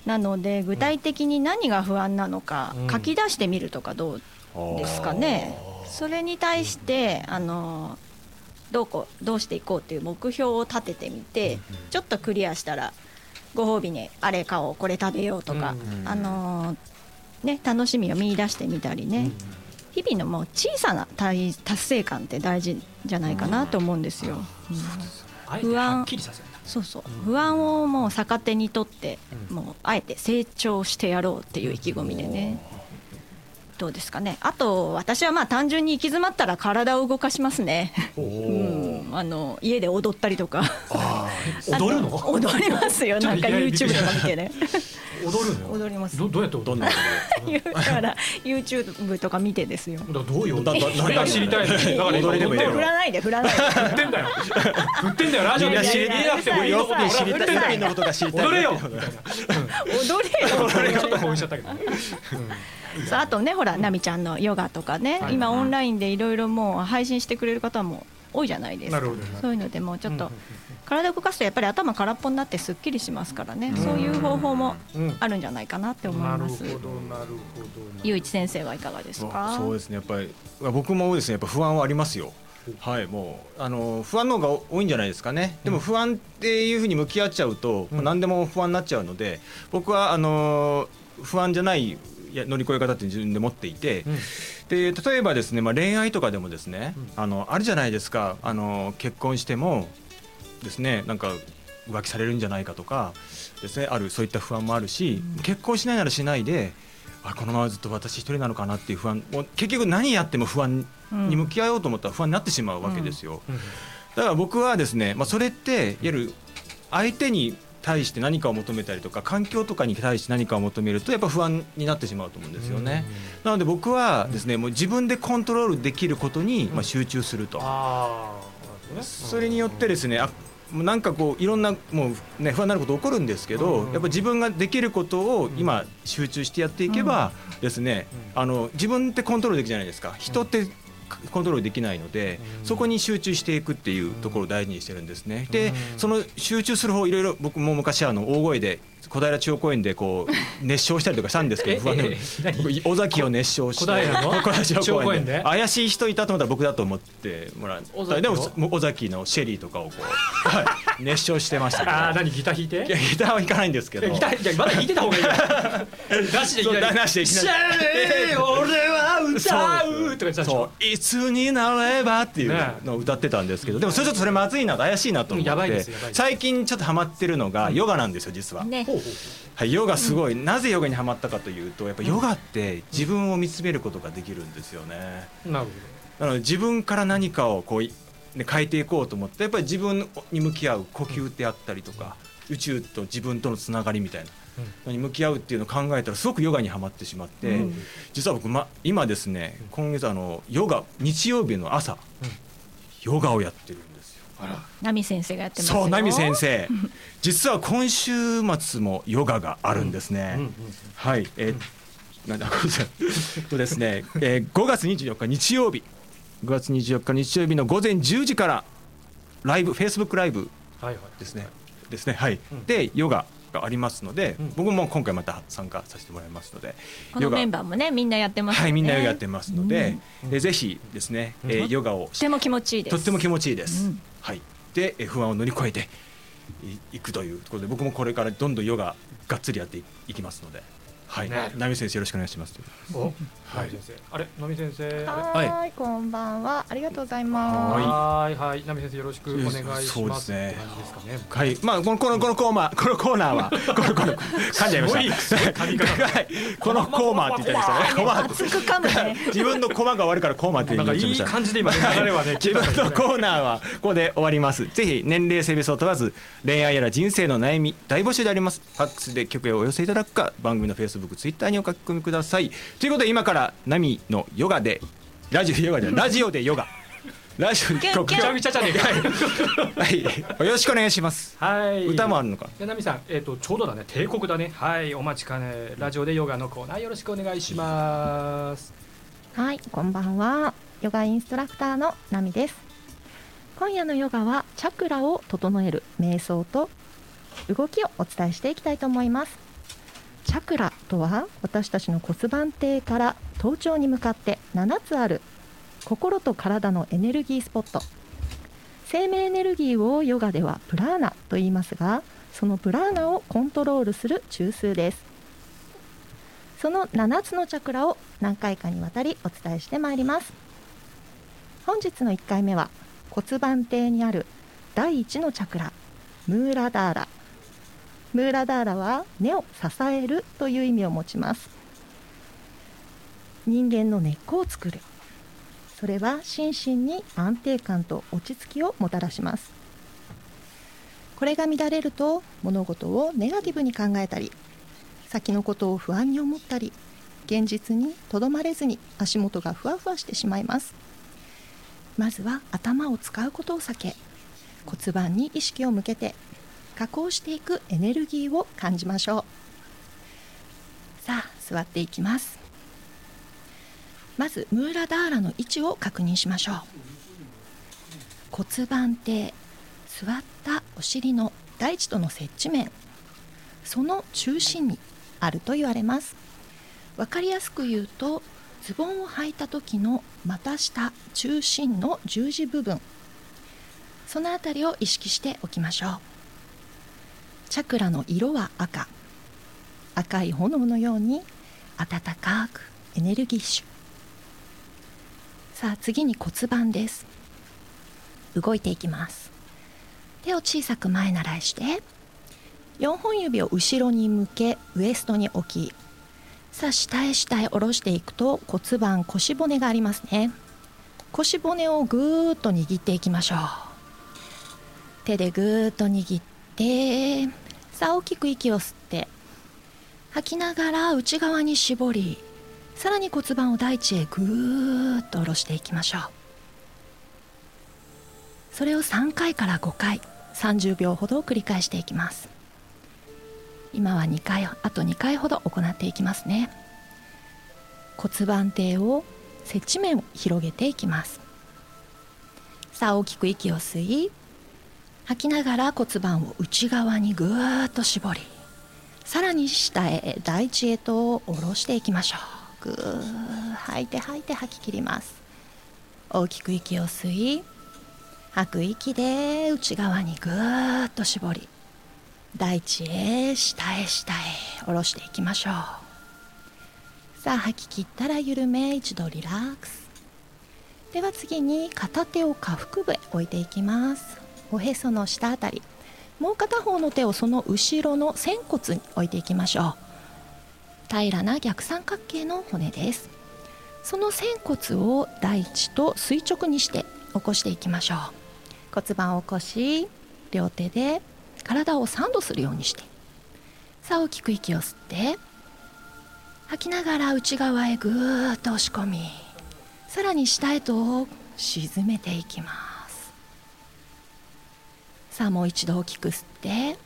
H: なので具体的に何が不安なのか
A: うん。
H: 書き出してみるとかどうですかね、それに対してあのどうこうどうしていこうっていう目標を立ててみてちょっとクリアしたらご褒美にあれ買おうこれ食べようとか、
A: うん
H: あのね、楽しみを見出してみたりね、日々のもう小さな達達成感って大事じゃないかなと思うんですよ。うん
A: あえてはっきりさせるんだ。
H: そうそう。不安をもう逆手にとって、もうあえて成長してやろうっていう意気込みでねどうですかね。あと私はまあ単純に行き詰まったら体を動かしますね、うん、あの家で踊ったりとか。
A: 踊るの？
H: 踊りますよ。なんか YouTube とか見てね
A: 踊るの
H: 踊ります。
A: どどうやって踊るの？だ <laughs>
H: だから YouTube とか見てですよ。
A: からどういう
G: だだ
A: それが知りたいのだから
G: 踊りでもいいよ。
H: 振らないで振らないで。
A: 振ってんだよ。<laughs> 振ってんだよラジオ知りくてもいい
G: のことが知りたい
A: 踊れよ
H: 踊れよ
A: 踊れよちょっと応援しちゃったけど
H: そうあとねほらナミちゃんのヨガとかね、
A: はい
H: 今オンラインでいろいろもう配信してくれる方も多いじゃないですか。
A: なるほど
H: そういうのでもうちょっと
A: うん
H: 体を動かすとやっぱり頭空っぽになってすっきりしますからね、そういう方法も
A: うん。
H: あるんじゃないかなって思い
A: なるほ
H: ます
A: どなるほど。
H: ゆういち先生はいかがですか？
G: そうですねやっぱり。僕もですねやっぱ不安はありますよ。はいもうあの不安の方が多いんじゃないですかね。でも不安っていうふうに向き合っちゃうと、
A: うん。
G: 何でも不安になっちゃうので僕はあの不安じゃない乗り越え方って自分で持っていて、
A: うん。
G: で例えばですね、まあ、恋愛とかでもですね、あのあるじゃないですか。あの結婚してもですねなんか浮気されるんじゃないかとかですねあるそういった不安もあるし、結婚しないならしないであこのままずっと私一人なのかなっていう不安もう結局何やっても不安に向き合おうと思ったら不安になってしまうわけですよ、
A: うん。
G: だから僕はですね、まあ、それっていわゆる相手に対して何かを求めたりとか環境とかに対して何かを求めるとやっぱ不安になってしまうと思うんですよね、なので僕はですねもう自分でコントロールできることにまあ集中すると、それによってですねあもうなんかこういろんなもう、ね、不安になること起こるんですけど、
A: うん
G: やっぱ自分ができることを今集中してやっていけばですね、あの自分ってコントロールできるじゃないですか。人ってコントロールできないので、
A: うん
G: そこに集中していくっていうところを大事にしてるんですね。で
A: うん
G: その集中する方いろいろ僕も昔あの大声で小平中央公園でこう熱唱したりとかしたんですけ <laughs>
A: え
G: ど尾崎を熱唱して
A: 小平の？
G: 小平中央公園で。
A: 中央公園で？
G: 怪しい人いたと思ったら僕だと思ってもらうでも尾崎のシェリーとかをこう、<laughs> はい、熱唱してましたけど。
A: ああ何ギター弾いて？
G: いやギターは弾かないんですけど。
A: いやギターまだ弾いてた方がいいよ。<laughs> なしでいきなり。
G: そうなしでいきなり。
A: シャレー俺は歌うとか言ってたでしょ
G: そういつになればっていう
A: ね
G: のを歌ってたんですけど。でもそれちょっとそれまずいなと怪しいなと思
A: うんやばい
G: って最近ちょっとハマってるのがヨガなんですよ実は、
H: ね
G: はい、ヨガすごい、なぜヨガにハマったかというとやっぱヨガって自分を見つめることができるんですよね。
A: なる
G: なので自分から何かをこうい、ね、変えていこうと思ってやっぱり自分に向き合う呼吸であったりとか宇宙と自分とのつながりみたいなのに向き合うっていうのを考えたらすごくヨガにはまってしまって、
A: うん。
G: 実は僕、ま、今ですね今月あのヨガ日曜日の朝、ヨガをやってるんですよ
H: ナミ先生がやってますよ。
G: そうナミ先生。<laughs> 実は今週末もヨガがあるんですね、
A: うんうん
G: はい。えーなんだこれ。そ <laughs> うですね、えー、5月24日日曜日。5月24日日曜日の午前10時からライブフェイスブックライブ
A: はいはい。
G: ですね。ですね。はい、
A: うん。
G: でヨガがありますので、
A: うん。
G: 僕も今回また参加させてもらいますので
H: このメンバーもねみんなやってますよね。
G: はいみんなヨガやってますので、
A: うん。
G: えーぜひですね、えーヨガを
H: とても気持ちいいです。
G: とっても気持ちいいです。
H: うん
G: はい。でえー不安を乗り越えていいくというところで僕もこれからどんどんヨガがっつりやっていいきますので、はい。
A: ね
G: ナミ先生よろしくお願いします。
A: おはい先生あれナミ先生
I: は
G: はい
I: こんばんは。ありがとうございま
A: はいはいナミ先生よろしくお願いします
G: そうですね
A: って感じですかね
G: はい。まあこのこのこのコーナーこのコーナーは <laughs> このこの噛んじゃいました。はい。このコーマーって言ったりましたね。コマー
H: 熱く噛むね
G: 自分のコマが終わるからコーマーって言っちゃいました。
A: 感じで今ね流れはね
G: 自分のコーナーはここで終わりますぜひ年齢性別を問わず恋愛やら人生の悩み大募集でありますファックスで曲をお寄せいただくか番組のフェイスブックツイッターにお書き込みくださいということで今からナミのヨガでラジオヨガで <laughs> ラジオでヨガ。ラジオで曲
H: キュンキュン
A: ちゃみちゃちゃねえか
G: はい。よろしくお願いします。
A: はい。
G: 歌もあるのか？
A: でナミさん、えー、とちょうどだね。帝国だね。はい。お待ちかね。ラジオでヨガのコーナー。よろしくお願いします
I: す。はい、こんばんは。ヨガインストラクターのナミです。今夜のヨガはチャクラを整える瞑想と動きをお伝えしていきたいと思います。チャクラとは私たちの骨盤底から頭頂に向かって7つある心と体のエネルギースポット。生命エネルギーをヨガではプラーナと言いますがそのプラーナをコントロールする中枢です。その7つのチャクラを何回かにわたりお伝えしてまいります。本日の1回目は骨盤底にある第1のチャクラムーラダーラ。ムーラダーラは根を支えるという意味を持ちます。人間の根っこを作る。それは心身に安定感と落ち着きをもたらします。これが乱れると物事をネガティブに考えたり先のことを不安に思ったり現実にとどまれずに足元がふわふわしてしまいます。まずは頭を使うことを避け骨盤に意識を向けて加工していくエネルギーを感じましょう。さあ座っていきます。まずムーラダーラの位置を確認しましょう。骨盤底座ったお尻の大地との接地面。その中心にあると言われます。わかりやすく言うとズボンを履いた時の股下中心の十字部分。そのあたりを意識しておきましょう。チャクラの色は赤。赤い炎のように暖かくエネルギッシュ。さあ次に骨盤です。動いていきます。手を小さく前習いして4本指を後ろに向けウエストに置きさあ下へ下へ下ろしていくと骨盤腰骨がありますね。腰骨をぐーっと握っていきましょう。手でぐーっと握ってさあ大きく息を吸って吐きながら内側に絞りさらに骨盤を大地へぐーっと下ろしていきましょう。それを3回から5回30秒ほど繰り返していきます。今は2回あと2回ほど行っていきますね。骨盤底を接地面を広げていきます。さあ大きく息を吸い吐きながら骨盤を内側にぐーっと絞りさらに下へ大地へと下ろしていきましょう。ぐー吐いて吐いて吐き切ります。大きく息を吸い吐く息で内側にぐーっと絞り大地へ下へ下へ下ろしていきましょう。さあ吐き切ったら緩め一度リラックス。では次に片手を下腹部へ置いていきます。おへその下あたり。もう片方の手をその後ろの仙骨に置いていきましょう。平らな逆三角形の骨です。その仙骨を大地と垂直にして起こしていきましょう。骨盤を起こし両手で体をサンドするようにして。さあ大きく息を吸って吐きながら内側へぐーっと押し込みさらに下へと沈めていきます。さあもう一度大きく吸って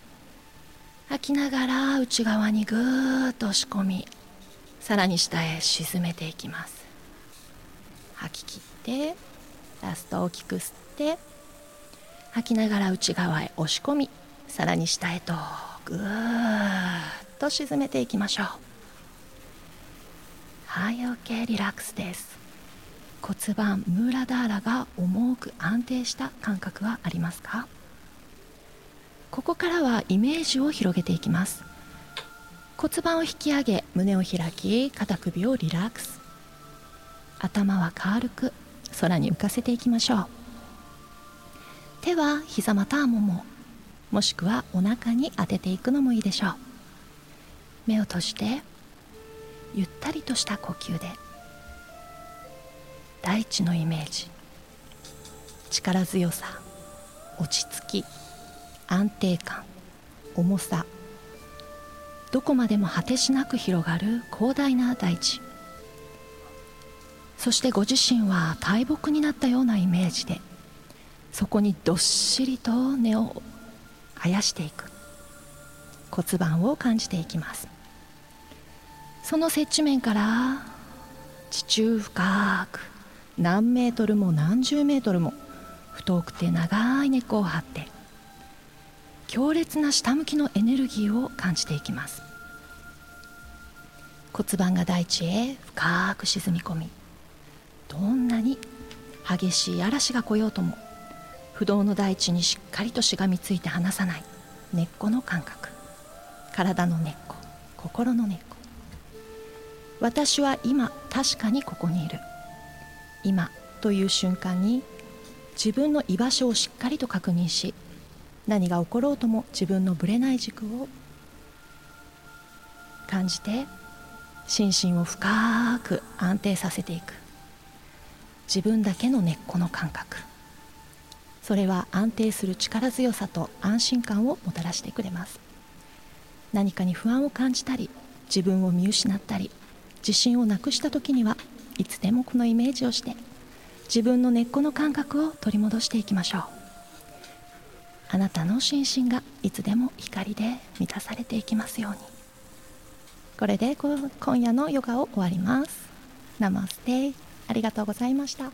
I: 吐きながら内側にぐーっと押し込みさらに下へ沈めていきます。吐き切ってラスト大きく吸って吐きながら内側へ押し込みさらに下へとぐーっと沈めていきましょう。はい OK リラックスです。骨盤ムーラダーラが重く安定した感覚はありますか？ここからはイメージを広げていきます。骨盤を引き上げ胸を開き肩首をリラックス。頭は軽く空に浮かせていきましょう。手は膝またはもももしくはお腹に当てていくのもいいでしょう。目を閉じてゆったりとした呼吸で大地のイメージ。力強さ落ち着き。安定感重さどこまでも果てしなく広がる広大な大地。そしてご自身は大木になったようなイメージでそこにどっしりと根を生やしていく骨盤を感じていきます。その接地面から地中深く何メートルも何十メートルも太くて長い根っこを張って強烈な下向きのエネルギーを感じていきます。骨盤が大地へ深く沈み込みどんなに激しい嵐が来ようとも不動の大地にしっかりとしがみついて離さない根っこの感覚体の根っこ心の根っこ。私は今確かにここにいる。今という瞬間に自分の居場所をしっかりと確認し何が起ころうとも自分のぶれない軸を感じて心身を深く安定させていく。自分だけの根っこの感覚。それは安定する力強さと安心感をもたらしてくれます。何かに不安を感じたり自分を見失ったり自信をなくした時にはいつでもこのイメージをして自分の根っこの感覚を取り戻していきましょう。あなたの心身がいつでも光で満たされていきますように。これでこ今夜のヨガを終わります。ナマステ。ありがとうございました。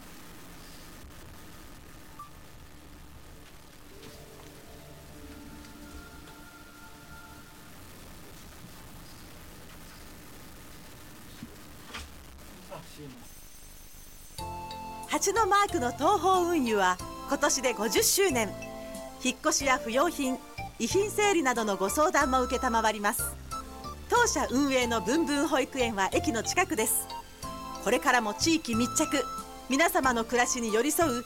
D: 蜂のマークの東方運輸は今年で50周年。引っ越しや不要品遺品整理などのご相談も承ります。当社運営のぶんぶん保育園は駅の近くです。これからも地域密着皆様の暮らしに寄り添う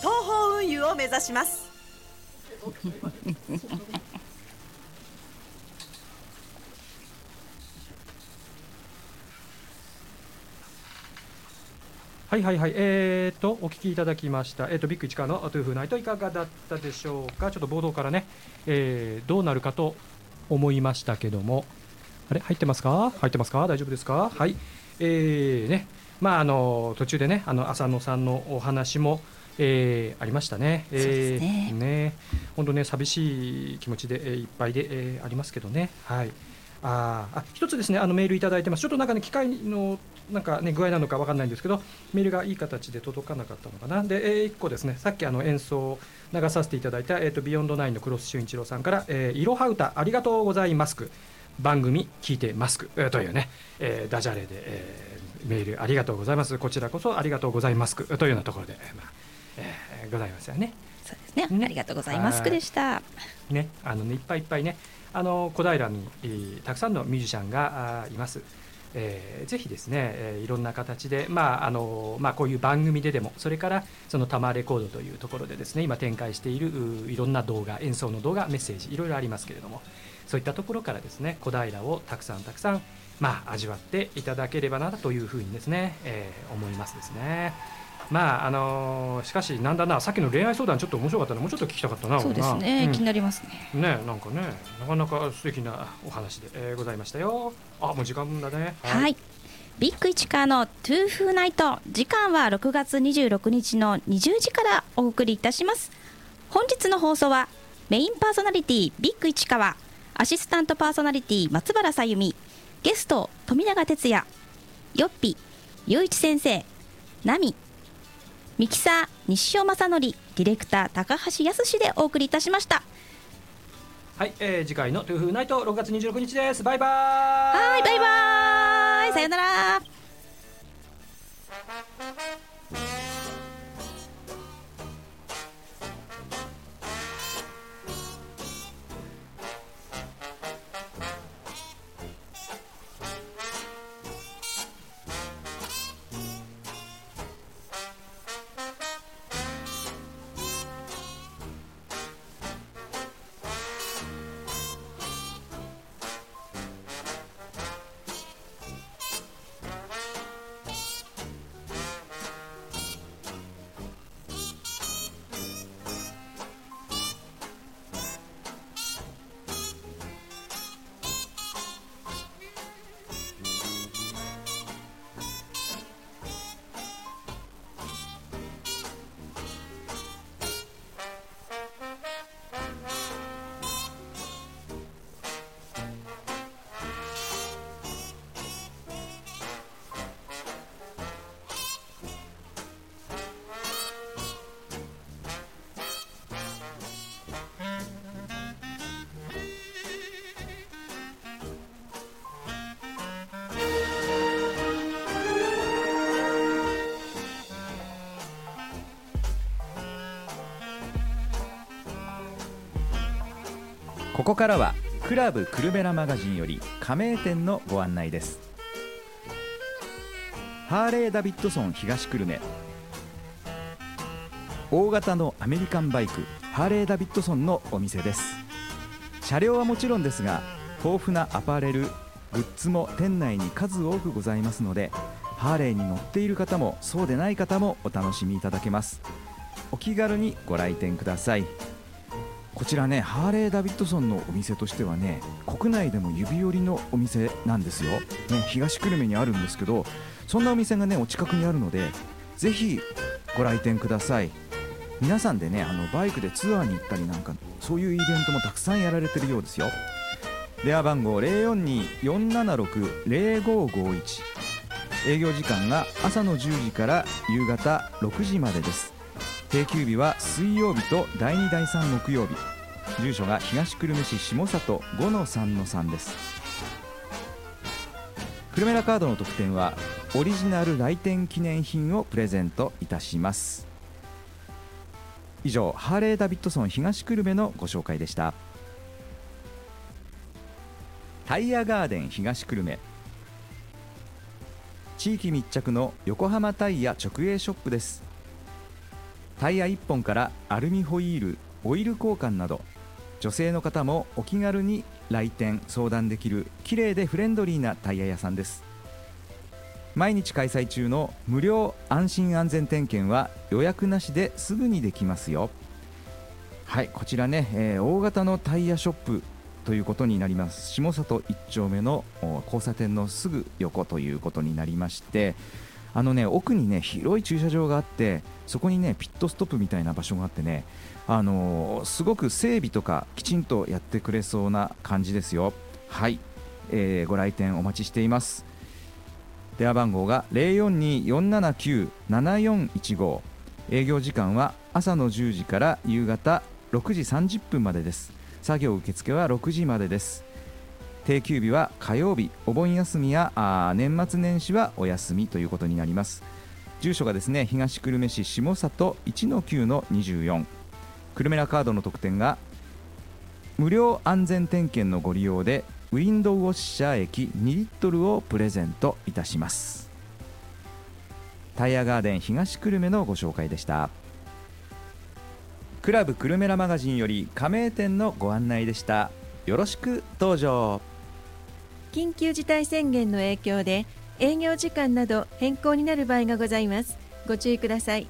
D: 東方運輸を目指します。
A: はいはいはい、えー、とお聞きいただきました、えー、とビッグ市川のトゥーフーナイトいかがだったでしょうか、ちょっと冒頭からね、えーどうなるかと思いましたけども、あれ、入ってますか、入ってますか、大丈夫ですか、はい、えーね、まあ、あの途中でね、あの浅野さんのお話も、えーありましたね、えー
B: ね。
A: ね。本当ね、寂しい気持ちで、えーいっぱいで、えーありますけどね。はいあーあ一つですねあのメールいただいてます。ちょっとなんかね機械のなんかね具合なのかわかんないんですけどメールがいい形で届かなかったのかな。で、えー、1個ですねさっきあの演奏を流させていただいた、えー、とビヨンドナインのクロス俊一郎さんから、えー、いろは歌ありがとうございますく番組聞いてマスク、えーというね、えーダジャレで、えーメールありがとうございます。こちらこそありがとうございますくというようなところで、えーまあえーございますよね。
B: そうですね。
A: ね
B: ありがとうございますでした。
A: ね、あのねいっぱいいっぱいね、あの小平に、たくさんのミュージシャンがいます。えーぜひですね、えーいろんな形で、まああのまあ、こういう番組ででも、それからそのタマーレコードというところでですね、今展開しているいろんな動画、演奏の動画、メッセージ、いろいろありますけれども、そういったところからですね、小平をたくさんたくさん、まあ、味わっていただければなというふうにですね、えー思いますですね。まああのしかし、なんだな、さっきの恋愛相談、ちょっと面白かったの、もうちょっと聞きたかったな、
B: そうですね、
A: うん。
B: 気になりますね。
A: ねなんかねなかなか素敵なお話で、えーございましたよ。あもう時間だね。
B: はい、ビッグ市川のトゥーフーナイト。時間は6月26日の20時からお送りいたします。本日の放送はメインパーソナリティビッグ市川アシスタントパーソナリティ松原さゆみ。ゲスト富永哲也。よっぴゆういち先生。ナミミキサー西尾正則ディレクター高橋康でお送りいたしました。
A: はい、えー次回の「トゥーフーナイト」6月26日です。バイバーイ。
B: はいバイバーイ。さよなら
J: ここからはクラブクルベラマガジンより加盟店のご案内です。ハーレー・ダビッドソン東久留米。大型のアメリカンバイクハーレー・ダビッドソンのお店です。車両はもちろんですが豊富なアパレルグッズも店内に数多くございますのでハーレーに乗っている方もそうでない方もお楽しみいただけます。お気軽にご来店ください。こちらねハーレー・ダビッドソンのお店としてはね国内でも指折りのお店なんですよ、ね、東久留米にあるんですけどそんなお店がねお近くにあるのでぜひご来店ください。皆さんでねあのバイクでツアーに行ったりなんかそういうイベントもたくさんやられてるようですよ。電話番号042-476-0551営業時間が朝の10時から夕方6時までです。定休日は水曜日と第2第3木曜日。住所が東久留米市下里5-3-3です。久留米ラカードの特典はオリジナル来店記念品をプレゼントいたします。以上ハーレー・ダビッドソン東久留米のご紹介でした。タイヤガーデン東久留米。地域密着の横浜タイヤ直営ショップです。タイヤ1本からアルミホイールオイル交換など女性の方もお気軽に来店相談できる綺麗でフレンドリーなタイヤ屋さんです。毎日開催中の無料安心安全点検は予約なしですぐにできますよ。はいこちらね、えー大型のタイヤショップということになります。下里1丁目の交差点のすぐ横ということになりましてあのね奥にね広い駐車場があってそこにねピットストップみたいな場所があってねあのーすごく整備とかきちんとやってくれそうな感じですよ。はい、えーご来店お待ちしています。電話番号が042-479-7415営業時間は朝の10時から夕方6時30分までです。作業受付は6時までです。定休日は火曜日お盆休みやあ年末年始はお休みということになります。住所がですね東久留米市下里1-9-24久留米ラカードの特典が無料安全点検のご利用でウィンドウウォッシャー液2リットルをプレゼントいたします。タイヤガーデン東久留米のご紹介でした。クラブ久留米ラマガジンより加盟店のご案内でした。よろしく登場
K: 緊急事態宣言の影響で営業時間など変更になる場合がございます。ご注意ください。